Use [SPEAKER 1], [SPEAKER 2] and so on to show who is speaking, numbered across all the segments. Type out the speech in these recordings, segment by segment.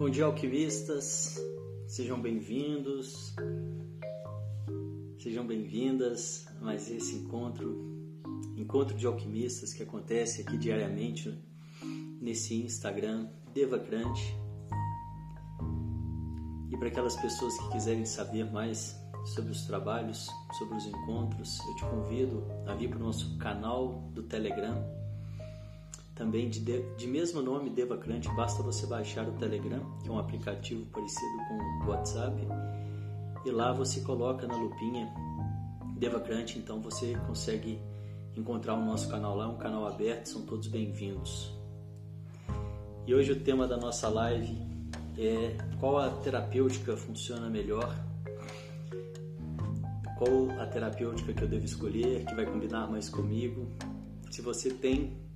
[SPEAKER 1] Bom dia, alquimistas. Sejam bem-vindos. Sejam bem-vindas a mais esse encontro, encontro de alquimistas que acontece aqui diariamente nesse Instagram Devacrante. E para aquelas pessoas que quiserem saber mais sobre os trabalhos, sobre os encontros, eu te convido a vir para o nosso canal do Telegram, também de, de mesmo nome Devacrante, basta você baixar o Telegram, que é um aplicativo parecido com o WhatsApp, e lá você coloca na lupinha Devacrante, então você consegue encontrar o nosso canal lá, é um canal aberto, são todos bem-vindos. E hoje o tema da nossa live é qual a terapêutica funciona melhor qual a terapêutica que eu devo escolher, que vai combinar mais comigo. Se você tem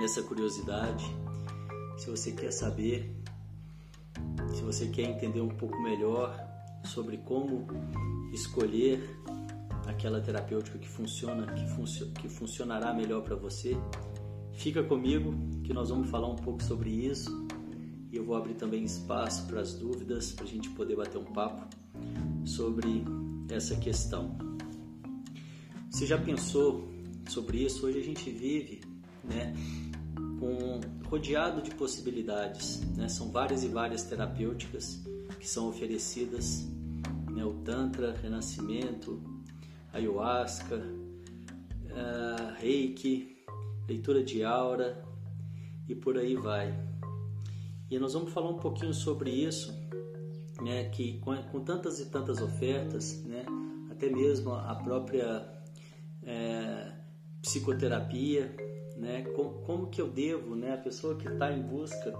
[SPEAKER 1] essa curiosidade, se você quer saber, se você quer entender um pouco melhor sobre como escolher aquela terapêutica que funciona, que, funcio que funcionará melhor para você, fica comigo que nós vamos falar um pouco sobre isso e eu vou abrir também espaço para as dúvidas, para a gente poder bater um papo sobre essa questão. Você já pensou sobre isso? Hoje a gente vive, né, com, rodeado de possibilidades. Né? São várias e várias terapêuticas que são oferecidas, né? o Tantra, Renascimento, Ayahuasca, uh, Reiki, leitura de aura e por aí vai. E nós vamos falar um pouquinho sobre isso né, que com, com, tantas e tantas ofertas, né, até mesmo a própria é, psicoterapia, né, como, como, que eu devo, né, a pessoa que está em busca,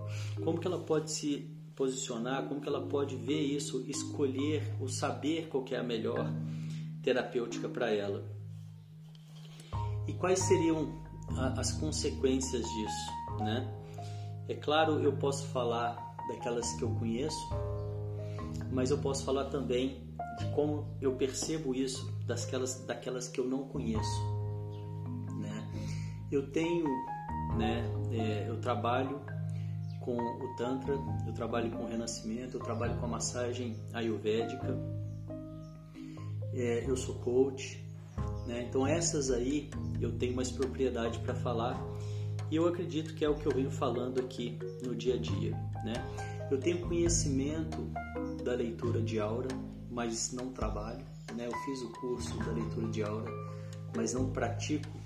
[SPEAKER 1] como que ela pode se posicionar, como que ela pode ver isso, escolher ou saber qual é a melhor terapêutica para ela. E quais seriam a, as consequências disso, né? É claro, eu posso falar daquelas que eu conheço, mas eu posso falar também de como eu percebo isso daquelas, daquelas que eu não conheço. Eu tenho, né, é, eu trabalho com o Tantra, eu trabalho com o Renascimento, eu trabalho com a massagem ayurvédica, é, eu sou coach, né? então essas aí eu tenho mais propriedade para falar e eu acredito que é o que eu venho falando aqui no dia a dia. Né? Eu tenho conhecimento da leitura de aura, mas não trabalho. Né? Eu fiz o curso da leitura de aura, mas não pratico.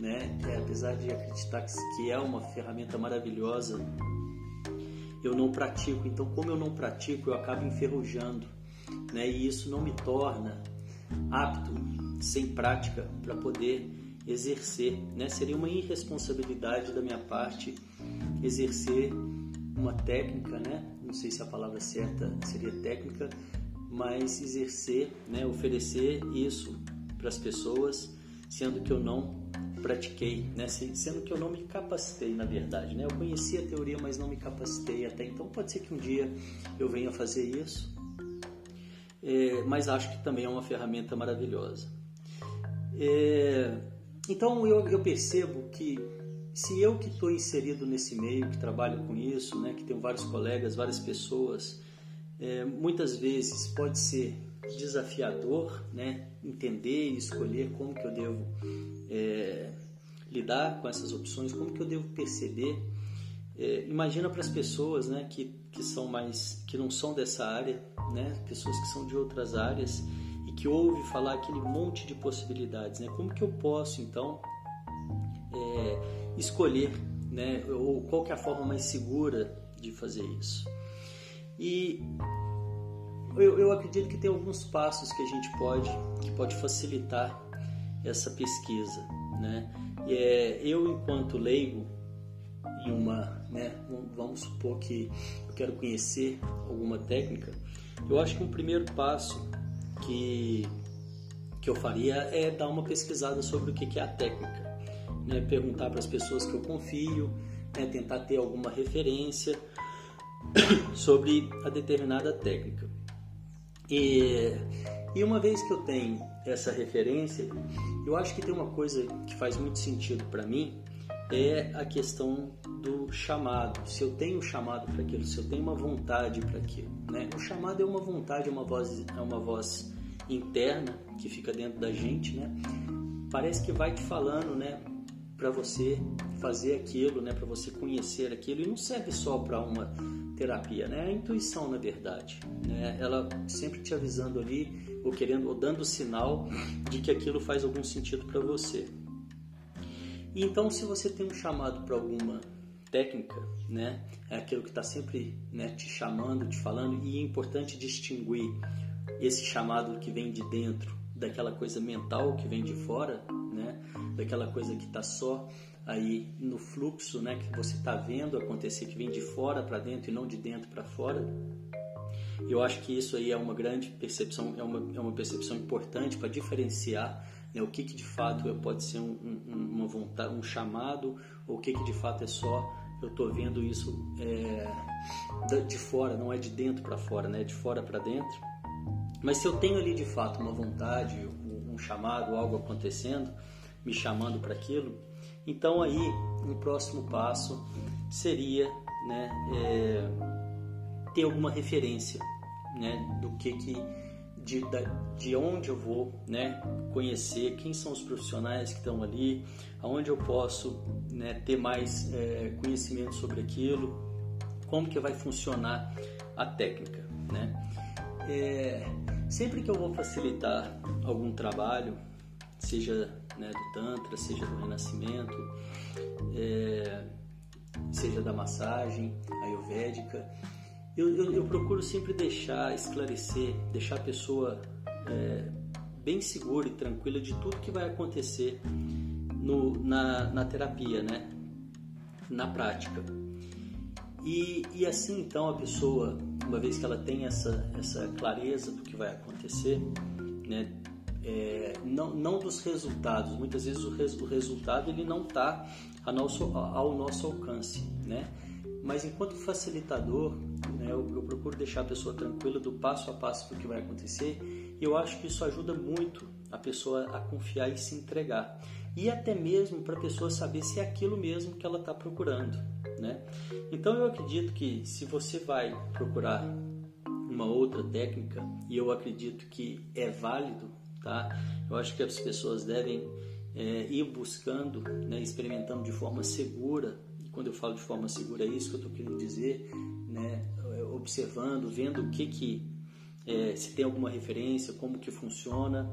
[SPEAKER 1] Né? É, apesar de acreditar que é uma ferramenta maravilhosa, eu não pratico. Então, como eu não pratico, eu acabo enferrujando. Né? E isso não me torna apto, sem prática, para poder exercer. Né? Seria uma irresponsabilidade da minha parte exercer uma técnica, né? não sei se a palavra certa seria técnica, mas exercer, né? oferecer isso para as pessoas, sendo que eu não pratiquei, né? sendo que eu não me capacitei, na verdade. Né? Eu conhecia a teoria, mas não me capacitei até então. Pode ser que um dia eu venha fazer isso, é, mas acho que também é uma ferramenta maravilhosa. É, então eu, eu percebo que se eu que estou inserido nesse meio, que trabalho com isso, né, que tenho vários colegas, várias pessoas, é, muitas vezes pode ser desafiador, né, entender e escolher como que eu devo é, lidar com essas opções, como que eu devo perceber. É, imagina para as pessoas, né, que, que são mais, que não são dessa área, né, pessoas que são de outras áreas e que ouvem falar aquele monte de possibilidades, né, como que eu posso então é, escolher, né, ou qual é a forma mais segura de fazer isso. E eu, eu acredito que tem alguns passos que a gente pode, que pode facilitar essa pesquisa, né? É, eu enquanto leigo em uma, né, vamos supor que eu quero conhecer alguma técnica, eu acho que um primeiro passo que que eu faria é dar uma pesquisada sobre o que é a técnica né, perguntar para as pessoas que eu confio, né, tentar ter alguma referência sobre a determinada técnica. E, e uma vez que eu tenho essa referência, eu acho que tem uma coisa que faz muito sentido para mim, é a questão do chamado. Se eu tenho chamado para aquilo, se eu tenho uma vontade para aquilo, né? O chamado é uma vontade, é uma voz, é uma voz interna que fica dentro da gente, né? Parece que vai te falando, né? Para você fazer aquilo, né? Para você conhecer aquilo e não serve só para uma terapia, né? É a intuição, na verdade, né? Ela sempre te avisando ali, ou querendo, ou dando sinal de que aquilo faz algum sentido para você. E então, se você tem um chamado para alguma técnica, né, é aquilo que está sempre né, te chamando, te falando, e é importante distinguir esse chamado que vem de dentro daquela coisa mental que vem de fora, né, daquela coisa que está só aí no fluxo, né, que você está vendo acontecer, que vem de fora para dentro e não de dentro para fora. Eu acho que isso aí é uma grande percepção, é uma, é uma percepção importante para diferenciar né, o que, que de fato pode ser um, um, uma vontade, um chamado, ou o que, que de fato é só eu estou vendo isso é, de fora, não é de dentro para fora, né, de fora para dentro. Mas se eu tenho ali de fato uma vontade, um chamado, algo acontecendo, me chamando para aquilo, então aí um próximo passo seria né, é, ter alguma referência né, do que que de, de onde eu vou né, conhecer quem são os profissionais que estão ali, aonde eu posso né, ter mais é, conhecimento sobre aquilo, como que vai funcionar a técnica. Né? É, sempre que eu vou facilitar algum trabalho, seja né, do Tantra, seja do Renascimento, é, seja da massagem ayurvédica, eu, eu, eu, procuro sempre deixar, esclarecer, deixar a pessoa é, bem segura e tranquila de tudo que vai acontecer no, na, na terapia, né? na prática. E, e assim então a pessoa, uma vez que ela tem essa, essa clareza do que vai acontecer, né? É, não, não dos resultados, muitas vezes o, res, o resultado ele não está ao nosso, ao nosso alcance, né? Mas enquanto facilitador, né, eu, eu, procuro deixar a pessoa tranquila do passo a passo do que vai acontecer e eu acho que isso ajuda muito a pessoa a confiar e se entregar. E até mesmo para a pessoa saber se é aquilo mesmo que ela está procurando. Né? Então eu acredito que se você vai procurar uma outra técnica, e eu acredito que é válido, tá? eu acho que as pessoas devem é, ir buscando, né, experimentando de forma segura quando eu falo de forma segura, é isso que eu estou querendo dizer, né? observando, vendo o que que é, se tem alguma referência, como que funciona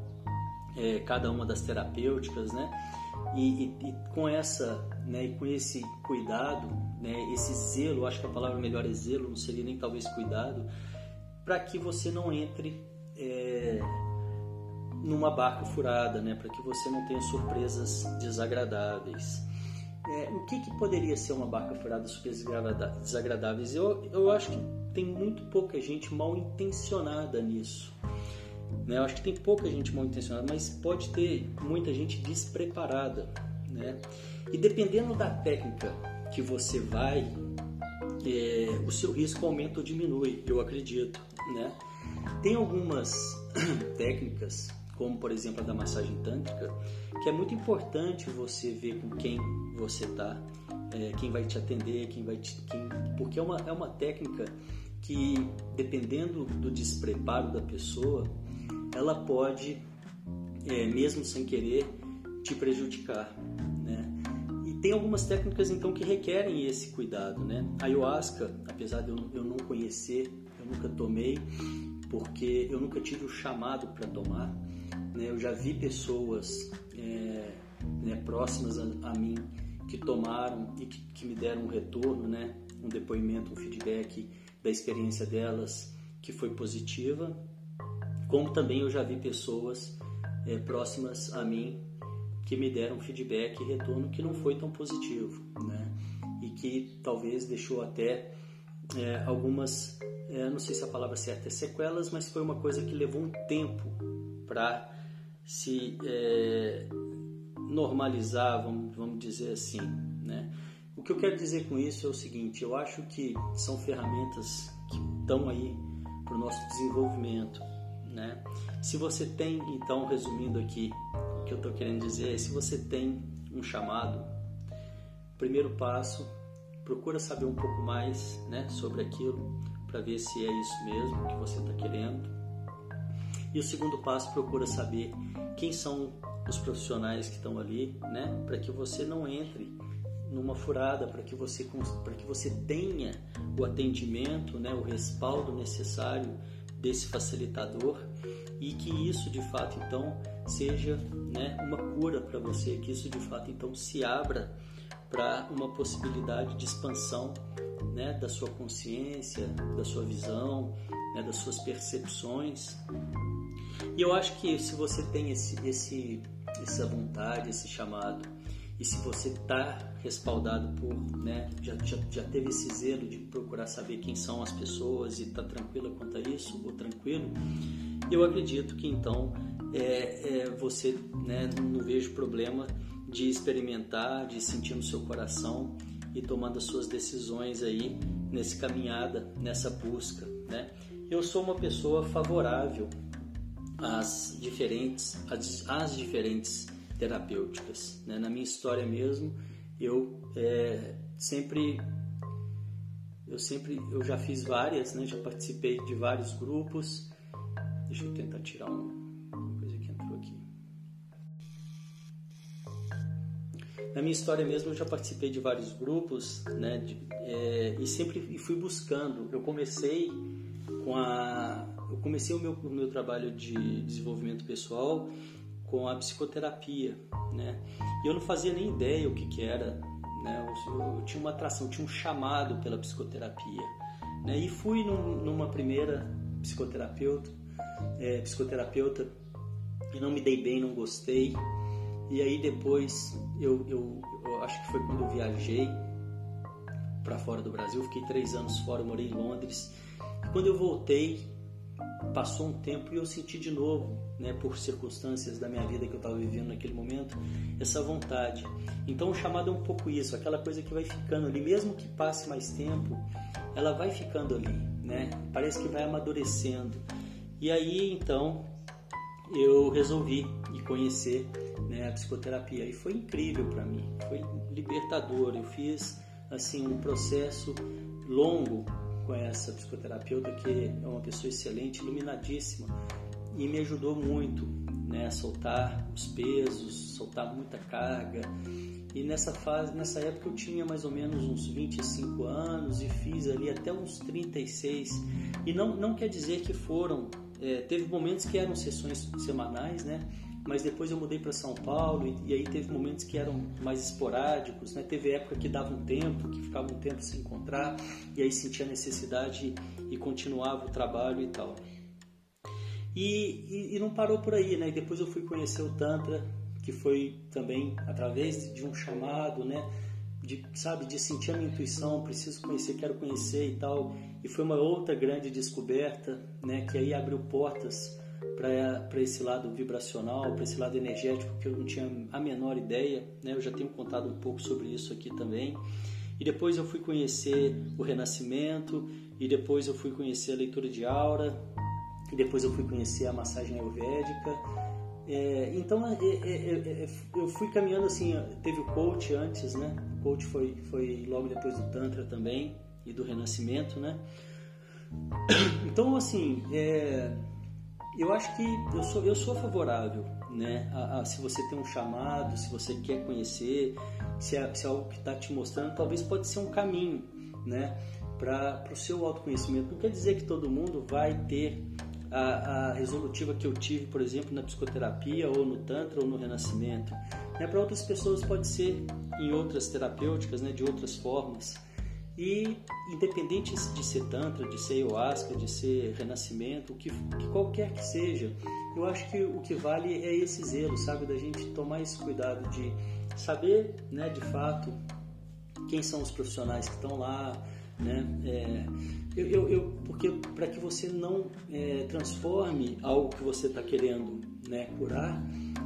[SPEAKER 1] é, cada uma das terapêuticas, né? E, e, e, com essa, né, e com esse cuidado, né, esse zelo, acho que a palavra melhor é zelo, não seria nem talvez cuidado, para que você não entre é, numa barca furada, né, para que você não tenha surpresas desagradáveis. É, o que, que, poderia ser uma barca furada super desagradáveis? Eu, eu acho que tem muito pouca gente mal intencionada nisso. Né? Eu acho que tem pouca gente mal intencionada, mas pode ter muita gente despreparada. Né? E dependendo da técnica que você vai, é, o seu risco aumenta ou diminui, eu acredito. Né? Tem algumas técnicas como por exemplo a da massagem tântrica, que é muito importante você ver com quem você está, é, quem vai te atender, quem vai te, quem, porque é uma, é uma técnica que dependendo do despreparo da pessoa, ela pode, é, mesmo sem querer, te prejudicar, né? E tem algumas técnicas então que requerem esse cuidado, né? A ayahuasca, apesar de eu, eu não conhecer, eu nunca tomei, porque eu nunca tive o chamado para tomar, né? Eu já vi pessoas é, né, próximas a, a, mim que tomaram e que, que, me deram um retorno, né? um depoimento, um feedback da experiência delas que foi positiva, como também eu já vi pessoas é, próximas a mim que me deram feedback e retorno que não foi tão positivo, né? E que talvez deixou até é, algumas, é, não sei se a palavra certa é sequelas, mas foi uma coisa que levou um tempo para se é, normalizar, vamos, vamos dizer assim. Né? O que eu quero dizer com isso é o seguinte: eu acho que são ferramentas que estão aí para o nosso desenvolvimento. Né? Se você tem, então, resumindo aqui, o que eu estou querendo dizer é: se você tem um chamado, primeiro passo, procura saber um pouco mais né, sobre aquilo para ver se é isso mesmo que você está querendo. E o segundo passo, procura saber quem são os profissionais que estão ali, né, para que você não entre numa furada, para que você para que você tenha o atendimento, né, o respaldo necessário desse facilitador e que isso de fato então seja né, uma cura para você, que isso de fato então se abra para uma possibilidade de expansão né, da sua consciência, da sua visão, né, das suas percepções. E eu acho que se você tem esse, esse, essa vontade, esse chamado, e se você está respaldado por, né, já, já, já teve esse zelo de procurar saber quem são as pessoas e está tranquila quanto a isso, ou tranquilo, eu acredito que então é, é, você né, não vejo problema de experimentar, de sentir no seu coração e tomando as suas decisões aí nessa caminhada, nessa busca, né? Eu sou uma pessoa favorável às diferentes, às, às diferentes terapêuticas, né? Na minha história mesmo, eu é, sempre eu sempre eu já fiz várias, né? Já participei de vários grupos. Deixa eu tentar tirar um Na minha história mesmo, eu já participei de vários grupos, né? De, é, e sempre fui buscando. Eu comecei com a, eu comecei o meu, o meu trabalho de desenvolvimento pessoal com a psicoterapia, né? E eu não fazia nem ideia o que, que era, né? Eu, eu tinha uma atração, tinha um chamado pela psicoterapia, né? E fui num, numa primeira psicoterapeuta, é, psicoterapeuta e não me dei bem, não gostei. E aí depois eu, eu, eu acho que foi quando eu viajei para fora do Brasil, fiquei três anos fora, morei em Londres. Quando eu voltei, passou um tempo e eu senti de novo, né, por circunstâncias da minha vida que eu estava vivendo naquele momento, essa vontade. Então o chamado é um pouco isso, aquela coisa que vai ficando ali, mesmo que passe mais tempo, ela vai ficando ali, né? Parece que vai amadurecendo. E aí então eu resolvi ir conhecer né, a psicoterapia e foi incrível para mim, foi libertador. Eu fiz assim um processo longo com essa psicoterapeuta que é uma pessoa excelente, iluminadíssima e me ajudou muito né, a soltar os pesos, soltar muita carga. E nessa fase, nessa época eu tinha mais ou menos uns 25 anos e fiz ali até uns 36. E não, não quer dizer que foram, é, teve momentos que eram sessões semanais, né? Mas depois eu mudei para São Paulo e, e, aí teve momentos que eram mais esporádicos, né? Teve época que dava um tempo, que ficava um tempo sem encontrar e aí sentia necessidade e, continuava o trabalho e tal. E, e, não parou por aí, né? Depois eu fui conhecer o Tantra, que foi também através de um chamado, né? De, sabe, de sentir a minha intuição, preciso conhecer, quero conhecer e tal. E foi uma outra grande descoberta, né? Que aí abriu portas para esse lado vibracional, para esse lado energético que eu não tinha a menor ideia. Né? Eu já tenho contado um pouco sobre isso aqui também. E depois eu fui conhecer o renascimento, e depois eu fui conhecer a leitura de aura, e depois eu fui conhecer a massagem ayurvédica. É, então é, é, é, é eu fui caminhando assim, teve o coach antes, né? O coach foi, foi logo depois do Tantra também e do renascimento, né? Então assim, é, eu acho que eu sou, eu sou favorável, né? A, a, se você tem um chamado, se você quer conhecer, se é, se é algo que está te mostrando, talvez pode ser um caminho, né? Para o seu autoconhecimento. Não quer dizer que todo mundo vai ter a, a, resolutiva que eu tive, por exemplo, na psicoterapia, ou no Tantra, ou no Renascimento. Né? Para outras pessoas pode ser em outras terapêuticas, né? de outras formas. E independente de ser tantra, de ser ayahuasca, de ser renascimento, que, que qualquer que seja, eu acho que o que vale é esse zelo, sabe, da gente tomar esse cuidado de saber, né, de fato, quem são os profissionais que estão lá, né? É, eu, eu, eu, porque para que você não é, transforme algo que você está querendo né, curar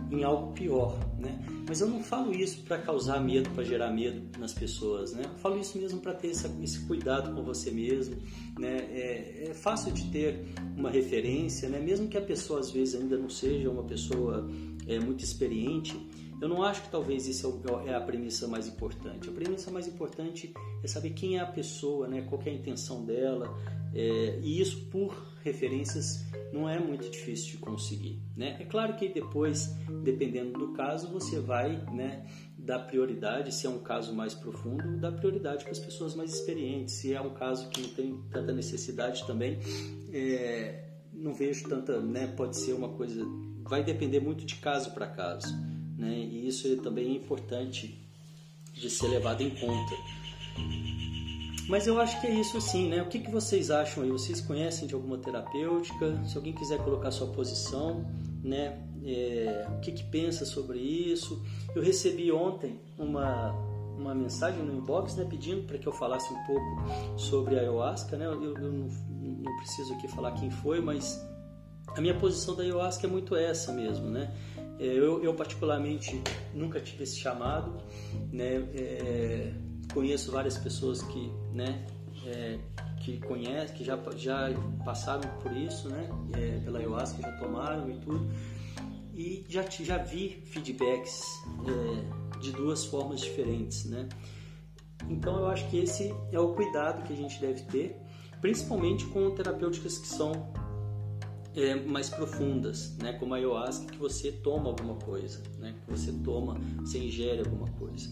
[SPEAKER 1] em algo pior, né? Mas eu não falo isso para causar medo, para gerar medo nas pessoas, né? Eu falo isso mesmo para ter esse, cuidado com você mesmo, né? É, é, fácil de ter uma referência, né? Mesmo que a pessoa às vezes ainda não seja uma pessoa é, muito experiente, Eu não acho que talvez isso é, é a premissa mais importante. A premissa mais importante é saber quem é a pessoa, né? qual é a intenção dela, é, e isso por referências não é muito difícil de conseguir. Né? É claro que depois, dependendo do caso, você vai né, dar prioridade, se é um caso mais profundo, dar prioridade para as pessoas mais experientes. Se é um caso que não tem tanta necessidade também, é, não vejo tanta, né, pode ser uma coisa, vai depender muito de caso para caso, né? E isso é também é importante de ser levado em conta. Mas eu acho que é isso assim, né? O que, que vocês acham aí? Vocês conhecem de alguma terapêutica? Se alguém quiser colocar sua posição, né? É, o que, que pensa sobre isso? Eu recebi ontem uma, uma mensagem no inbox, né? Pedindo para que eu falasse um pouco sobre a ayahuasca, né? Eu, eu não, não preciso aqui falar quem foi, mas a minha posição da ayahuasca é muito essa mesmo, né? É, eu, eu particularmente nunca tive esse chamado, né? É, conheço várias pessoas que, né? É, que conhecem, que já, já passaram por isso, né? É, pela ayahuasca, já tomaram e tudo. E já, já vi feedbacks é, de duas formas diferentes, né? Então eu acho que esse é o cuidado que a gente deve ter principalmente com terapêuticas que são é, mais profundas, né, como a ayahuasca, que você toma alguma coisa, né, que você toma, você ingere alguma coisa.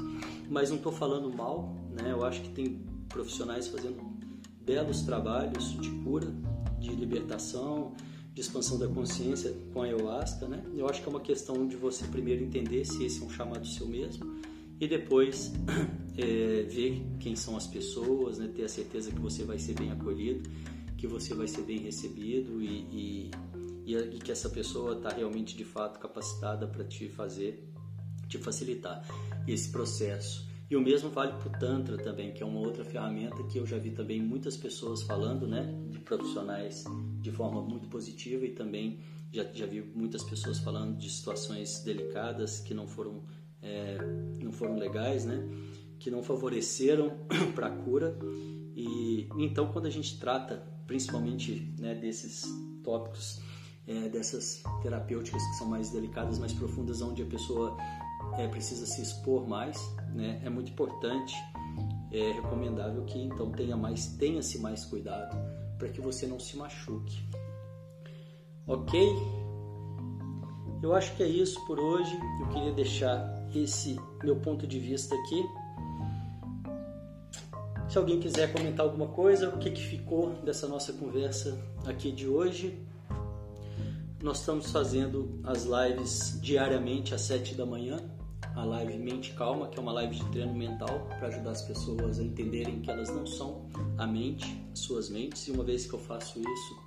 [SPEAKER 1] Mas não estou falando mal, né, eu acho que tem profissionais fazendo belos trabalhos de cura, de libertação, de expansão da consciência com a ayahuasca, né? Eu acho que é uma questão de você primeiro entender se esse é um chamado seu mesmo e depois é, ver quem são as pessoas, né? ter a certeza que você vai ser bem acolhido, que você vai ser bem recebido e, e, e que essa pessoa está realmente de fato capacitada para te fazer, te facilitar esse processo. E o mesmo vale para o Tantra também, que é uma outra ferramenta que eu já vi também muitas pessoas falando, né, de profissionais de forma muito positiva e também já, já vi muitas pessoas falando de situações delicadas que não foram é, não foram legais, né? Que não favoreceram para a cura. E então, quando a gente trata, principalmente, né, desses tópicos, é, dessas terapêuticas que são mais delicadas, mais profundas, onde a pessoa é, precisa se expor mais, né? É muito importante, é recomendável que então tenha mais, tenha-se mais cuidado para que você não se machuque. Ok? Eu acho que é isso por hoje. Eu queria deixar esse meu ponto de vista aqui. Alguém quiser comentar alguma coisa, o que, que ficou dessa nossa conversa aqui de hoje. Nós estamos fazendo as lives diariamente às 7 da manhã, a live Mente Calma, que é uma live de treino mental para ajudar as pessoas a entenderem que elas não são a mente, as suas mentes, e uma vez que eu faço isso,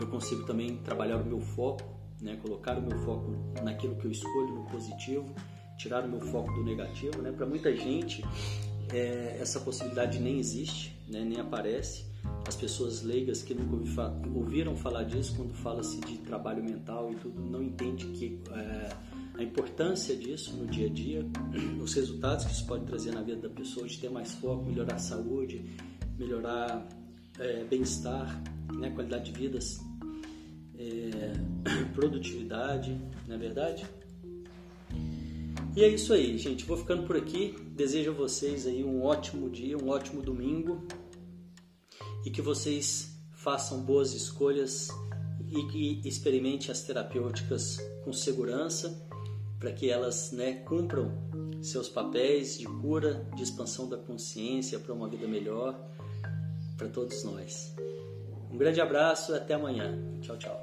[SPEAKER 1] eu consigo também trabalhar o meu foco né? Colocar o meu foco naquilo que eu escolho, no positivo, tirar o meu foco do negativo, né? Para muita gente é, essa possibilidade nem existe, né? Nem aparece. As pessoas leigas que nunca ouviram falar disso, quando fala-se de trabalho mental e tudo, não entende que é, a importância disso no dia a dia, os resultados que isso pode trazer na vida da pessoa, de ter mais foco, melhorar a saúde, melhorar é, bem-estar, né, qualidade de vida, é, produtividade, não é verdade? E é isso aí, gente. Vou ficando por aqui. Desejo a vocês aí um ótimo dia, um ótimo domingo e que vocês façam boas escolhas e que experimente as terapêuticas com segurança para que elas né, cumpram seus papéis de cura, de expansão da consciência para uma vida melhor para todos nós. Um grande abraço e até amanhã. Tchau, tchau.